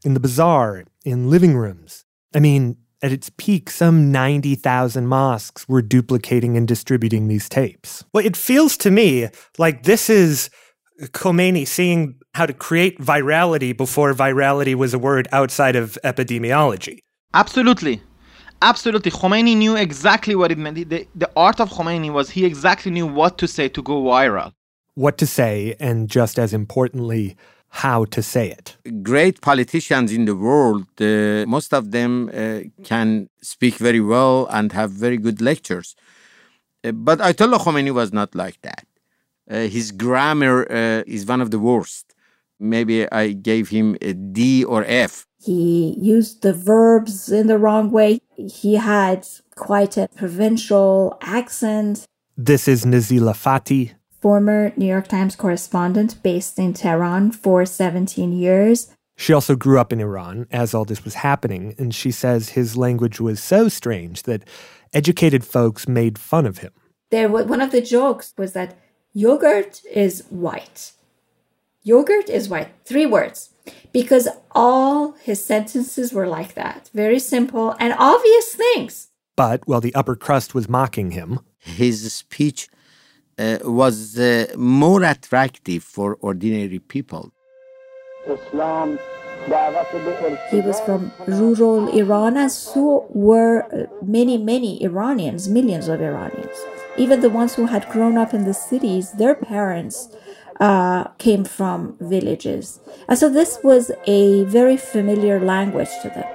in the bazaar, in living rooms. I mean, at its peak, some 90,000 mosques were duplicating and distributing these tapes. Well, it feels to me like this is Khomeini seeing how to create virality before virality was a word outside of epidemiology. Absolutely. Absolutely. Khomeini knew exactly what it meant. The, the art of Khomeini was he exactly knew what to say to go viral. What to say, and just as importantly, how to say it. Great politicians in the world, uh, most of them uh, can speak very well and have very good lectures. Uh, but Ayatollah Khomeini was not like that. Uh, his grammar uh, is one of the worst. Maybe I gave him a D or F. He used the verbs in the wrong way. He had quite a provincial accent. This is Nazila Fathi. Former New York Times correspondent based in Tehran for 17 years. She also grew up in Iran as all this was happening, and she says his language was so strange that educated folks made fun of him. There, one of the jokes was that yogurt is white. Yogurt is why Three words. Because all his sentences were like that. Very simple and obvious things. But while the upper crust was mocking him, his speech uh, was uh, more attractive for ordinary people. Islam he was from rural Iran, and so were many, many Iranians, millions of Iranians. Even the ones who had grown up in the cities, their parents uh, came from villages. And so this was a very familiar language to them,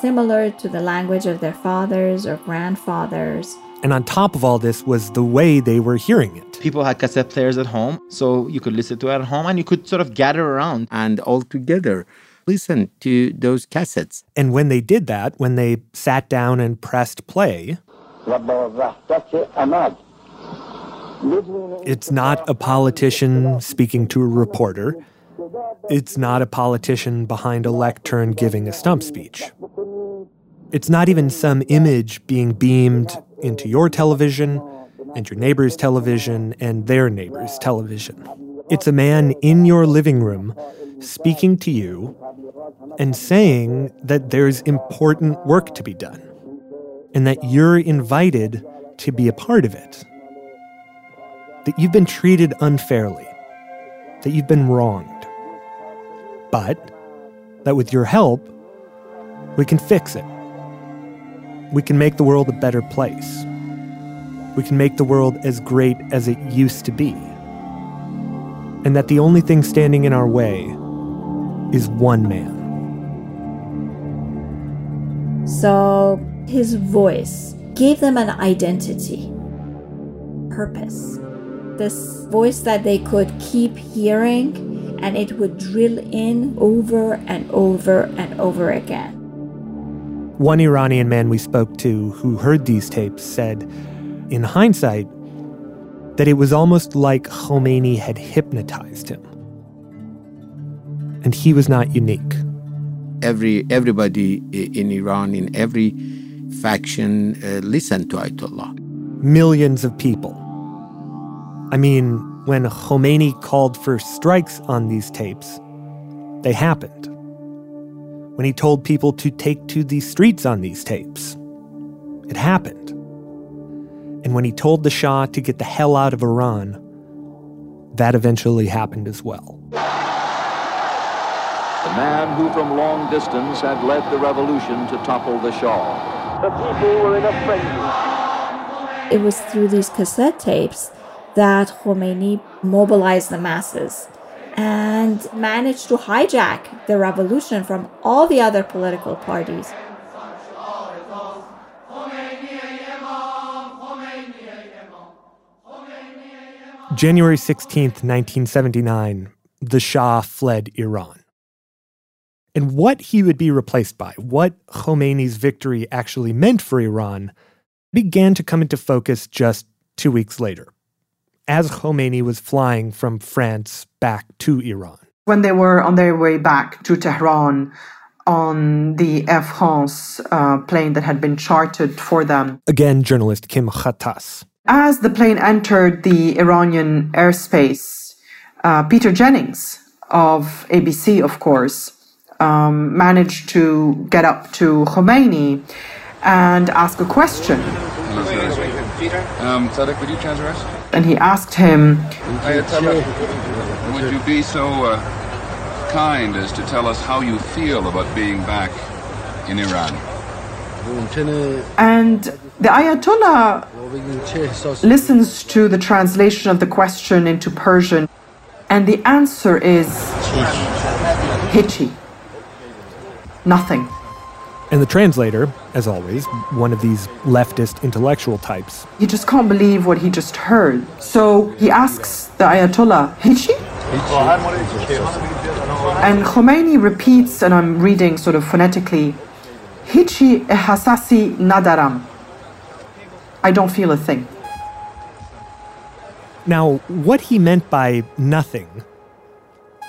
similar to the language of their fathers or grandfathers. and on top of all this was the way they were hearing it. People had cassette players at home, so you could listen to it at home and you could sort of gather around. And all together, listen to those cassettes. And when they did that, when they sat down and pressed play, it's not a politician speaking to a reporter. It's not a politician behind a lectern giving a stump speech. It's not even some image being beamed into your television and your neighbor's television and their neighbor's television. It's a man in your living room speaking to you and saying that there's important work to be done and that you're invited to be a part of it. That you've been treated unfairly, that you've been wronged, but that with your help, we can fix it. we can make the world a better place. We can make the world as great as it used to be. And that the only thing standing in our way is one man. So his voice gave them an identity, purpose. This voice that they could keep hearing and it would drill in over and over and over again. One Iranian man we spoke to who heard these tapes said, in hindsight, that it was almost like Khomeini had hypnotized him. And he was not unique. Every everybody in Iran, in every faction, uh, listened to Ayatollah. Millions of people. I mean, when Khomeini called for strikes on these tapes, they happened. When he told people to take to the streets on these tapes, it happened. And when he told the Shah to get the hell out of Iran, that eventually happened as well. The man who from long distance had led the revolution to topple the Shah. The people were in a frenzy. It was through these cassette tapes that Khomeini mobilized the masses and managed to hijack the revolution from all the other political parties. January 16th, 1979, the Shah fled Iran. And what he would be replaced by, what Khomeini's victory actually meant for Iran, began to come into focus just two weeks later, as Khomeini was flying from France back to Iran. When they were on their way back to Tehran on the Air France uh, plane that had been chartered for them. Again, journalist Kim Ghattas. As the plane entered the Iranian airspace, uh, Peter Jennings of ABC, of course, um, managed to get up to Khomeini and ask a question. Um, Sadek, would you transfer us? And he asked him, Would you be so uh, kind as to tell us how you feel about being back in Iran? and the Ayatollah listens to the translation of the question into Persian, and the answer is hitchy. Nothing. And the translator, as always, one of these leftist intellectual types, He just can't believe what he just heard. So he asks the Ayatollah, hitchy? And Khomeini repeats, and I'm reading sort of phonetically, Hichi ehasasi nadaram. I don't feel a thing. Now, what he meant by nothing,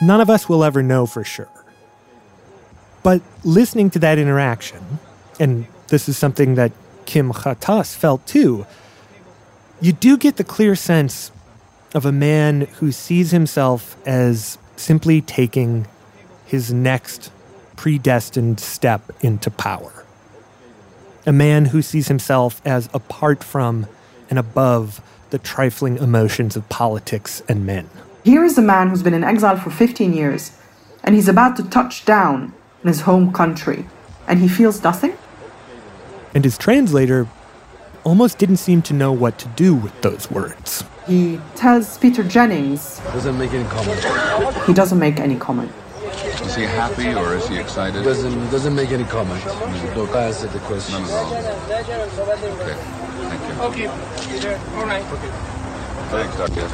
none of us will ever know for sure. But listening to that interaction, and this is something that Kim Ghattas felt too, you do get the clear sense of a man who sees himself as simply taking his next predestined step into power. A man who sees himself as apart from and above the trifling emotions of politics and men. Here is a man who's been in exile for 15 years, and he's about to touch down in his home country, and he feels nothing? And his translator almost didn't seem to know what to do with those words. He tells Peter Jennings Doesn't make any comment. he doesn't make any comment. Is he happy or is he excited? Doesn't doesn't make any comment. Look, I answered the question. None at all. Okay. Thank you. Okay, Peter. All right. Thanks, Dr.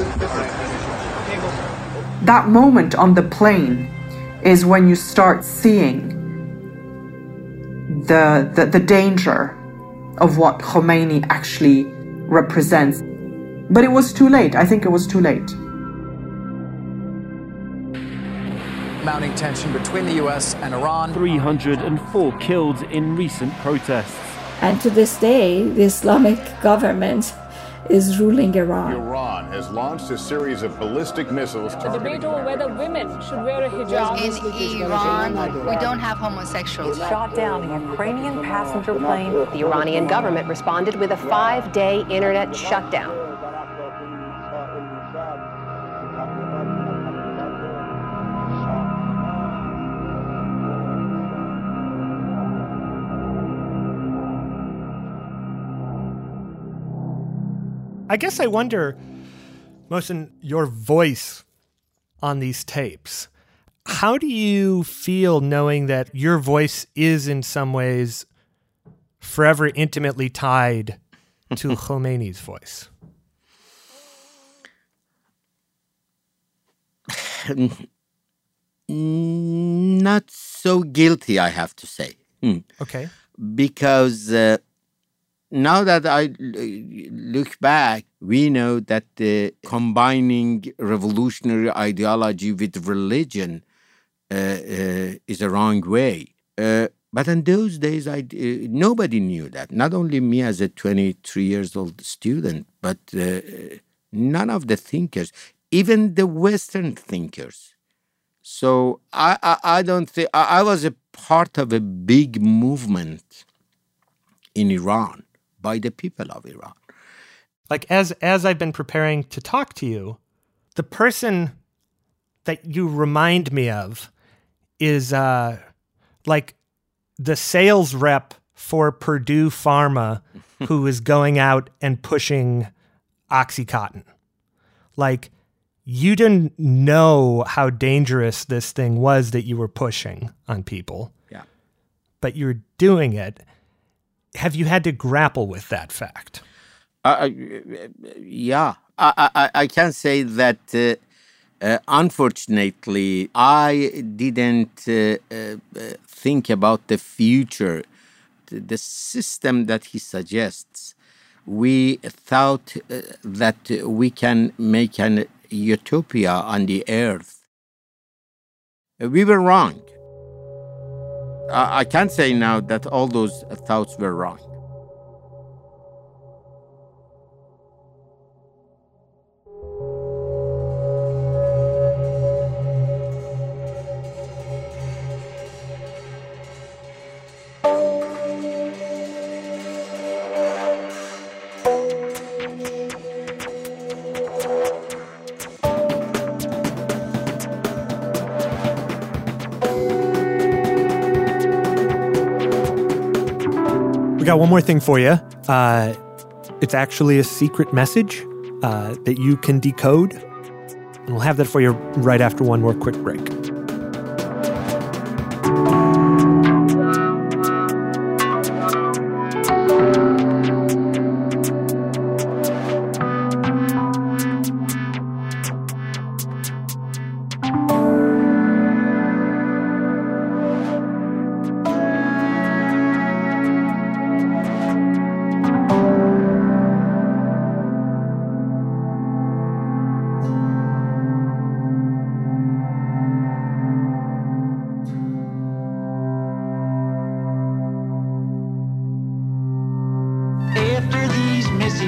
That moment on the plane is when you start seeing the, the, the danger of what Khomeini actually represents. But it was too late. I think it was too late. Mounting tension between the US and Iran. 304 killed in recent protests. And to this day, the Islamic government is ruling Iran. Iran has launched a series of ballistic missiles The debate over whether women should wear a hijab. In Iran, we don't have homosexuals. Shot down a Ukrainian passenger plane. The Iranian government responded with a five day internet shutdown. I guess I wonder, Mohsen, your voice on these tapes. How do you feel knowing that your voice is in some ways forever intimately tied to (laughs) Khomeini's voice? Not so guilty, I have to say. Hmm. Okay. Because uh, now that I look back, we know that the combining revolutionary ideology with religion uh, uh, is a wrong way. Uh, but in those days, I, uh, nobody knew that. Not only me as a 23 years old student, but uh, none of the thinkers, even the Western thinkers. So I, I, I don't think I, I was a part of a big movement in Iran by the people of Iran. Like as as I've been preparing to talk to you, the person that you remind me of is uh like the sales rep for Purdue Pharma (laughs) who is going out and pushing Oxycontin. Like you didn't know how dangerous this thing was that you were pushing on people. Yeah. But you're doing it. Have you had to grapple with that fact? Uh, yeah, I, I, I can say that. Uh, uh, unfortunately, I didn't uh, uh, think about the future. The, system that he suggests, we thought uh, that we can make an utopia on the earth. We were wrong. I, can't say now that all those thoughts were wrong. We got one more thing for you. Uh, it's actually a secret message uh, that you can decode. And we'll have that for you right after one more quick break.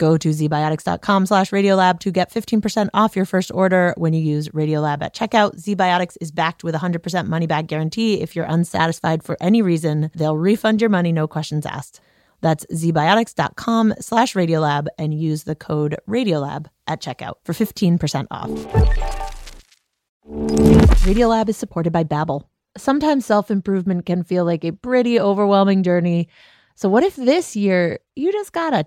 Go to zbiotics.com slash radiolab to get 15% off your first order when you use Radiolab at checkout. ZBiotics is backed with a 100% money back guarantee. If you're unsatisfied for any reason, they'll refund your money, no questions asked. That's zbiotics.com slash radiolab and use the code radiolab at checkout for 15% off. Radiolab is supported by Babbel. Sometimes self-improvement can feel like a pretty overwhelming journey. So what if this year you just got a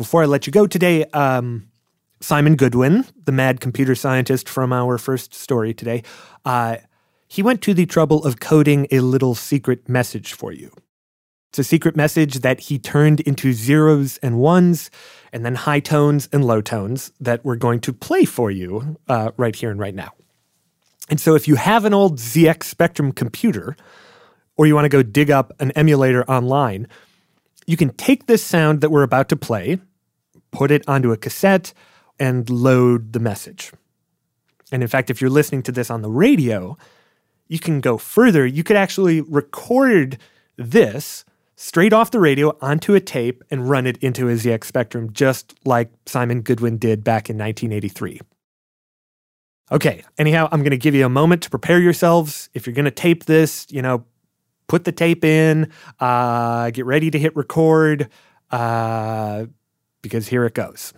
before I let you go today, um, Simon Goodwin, the mad computer scientist from our first story today, uh, he went to the trouble of coding a little secret message for you. It's a secret message that he turned into zeros and ones, and then high tones and low tones that we're going to play for you uh, right here and right now. And so if you have an old ZX Spectrum computer, or you want to go dig up an emulator online, you can take this sound that we're about to play, put it onto a cassette, and load the message. And in fact, if you're listening to this on the radio, you can go further. You could actually record this straight off the radio onto a tape and run it into a ZX Spectrum, just like Simon Goodwin did back in 1983. Okay, anyhow, I'm going to give you a moment to prepare yourselves. If you're going to tape this, you know, put the tape in, uh, get ready to hit record, uh, because here it goes.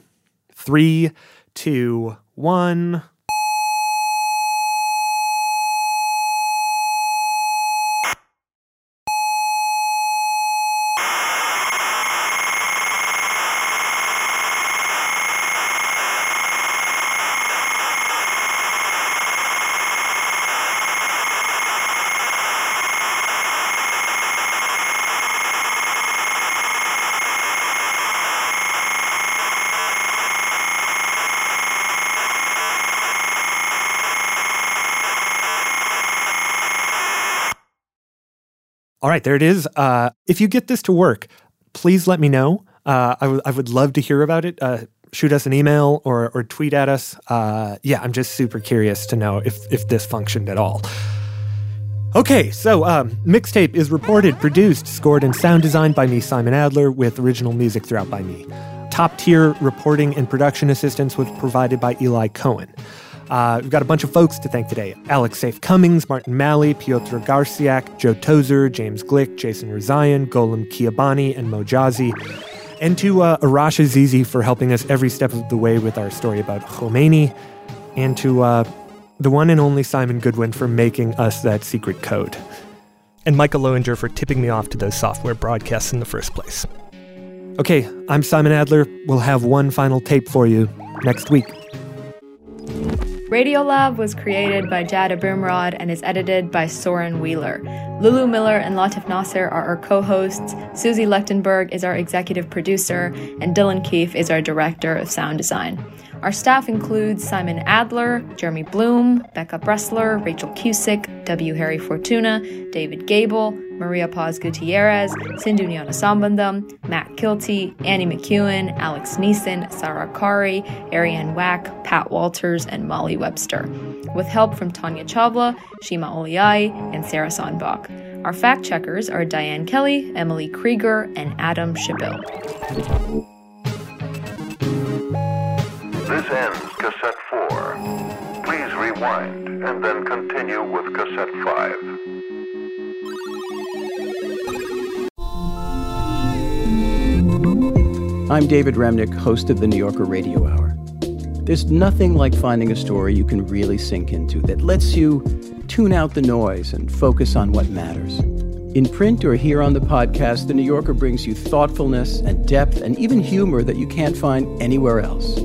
Three, two, one. All right, there it is. Uh, if you get this to work, please let me know. Uh, I, w- I would love to hear about it. Uh, shoot us an email or, or tweet at us. Uh, yeah, I'm just super curious to know if, if this functioned at all. Okay, so um, Mixtape is reported, produced, scored, and sound designed by me, Simon Adler, with original music throughout by me. Top tier reporting and production assistance was provided by Eli Cohen. Uh, we've got a bunch of folks to thank today Alex Sayf Cummings, Martin Malley, Piotr Garciak, Joe Tozer, James Gleick, Jason Rezaian, Golem Kiabani, and Mojazi. And to uh, Arash Azizi for helping us every step of the way with our story about Khomeini. And to uh, the one and only Simon Goodwin for making us that secret code. And Michael Lowinger for tipping me off to those software broadcasts in the first place. Okay, I'm Simon Adler. We'll have one final tape for you next week. Radiolab was created by Jad Abumrad and is edited by Soren Wheeler. Lulu Miller and Latif Nasser are our co hosts, Susie Lechtenberg is our executive producer, and Dylan Keefe is our director of sound design. Our staff includes Simon Adler, Jeremy Bloom, Becca Bressler, Rachel Cusick, W. Harry Fortuna, David Gebel, Maria Paz Gutierrez, Sindhu Sambandam, Matt Kielty, Annie McEwen, Alex Neason, Sarah Qari, Arianne Wack, Pat Walters, and Molly Webster, with help from Tanya Chawla, Shima Oliaee, and Sarah Sandbach. Our fact checkers are Diane Kelly, Emily Krieger, and Adam Shabil. This ends cassette 4. Please rewind and then continue with cassette 5. I'm David Remnick, host of the New Yorker Radio Hour. There's nothing like finding a story you can really sink into that lets you tune out the noise and focus on what matters. In print or here on the podcast, The New Yorker brings you thoughtfulness and depth and even humor that you can't find anywhere else.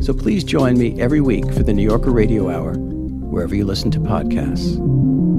So please join me every week for the New Yorker Radio Hour, wherever you listen to podcasts.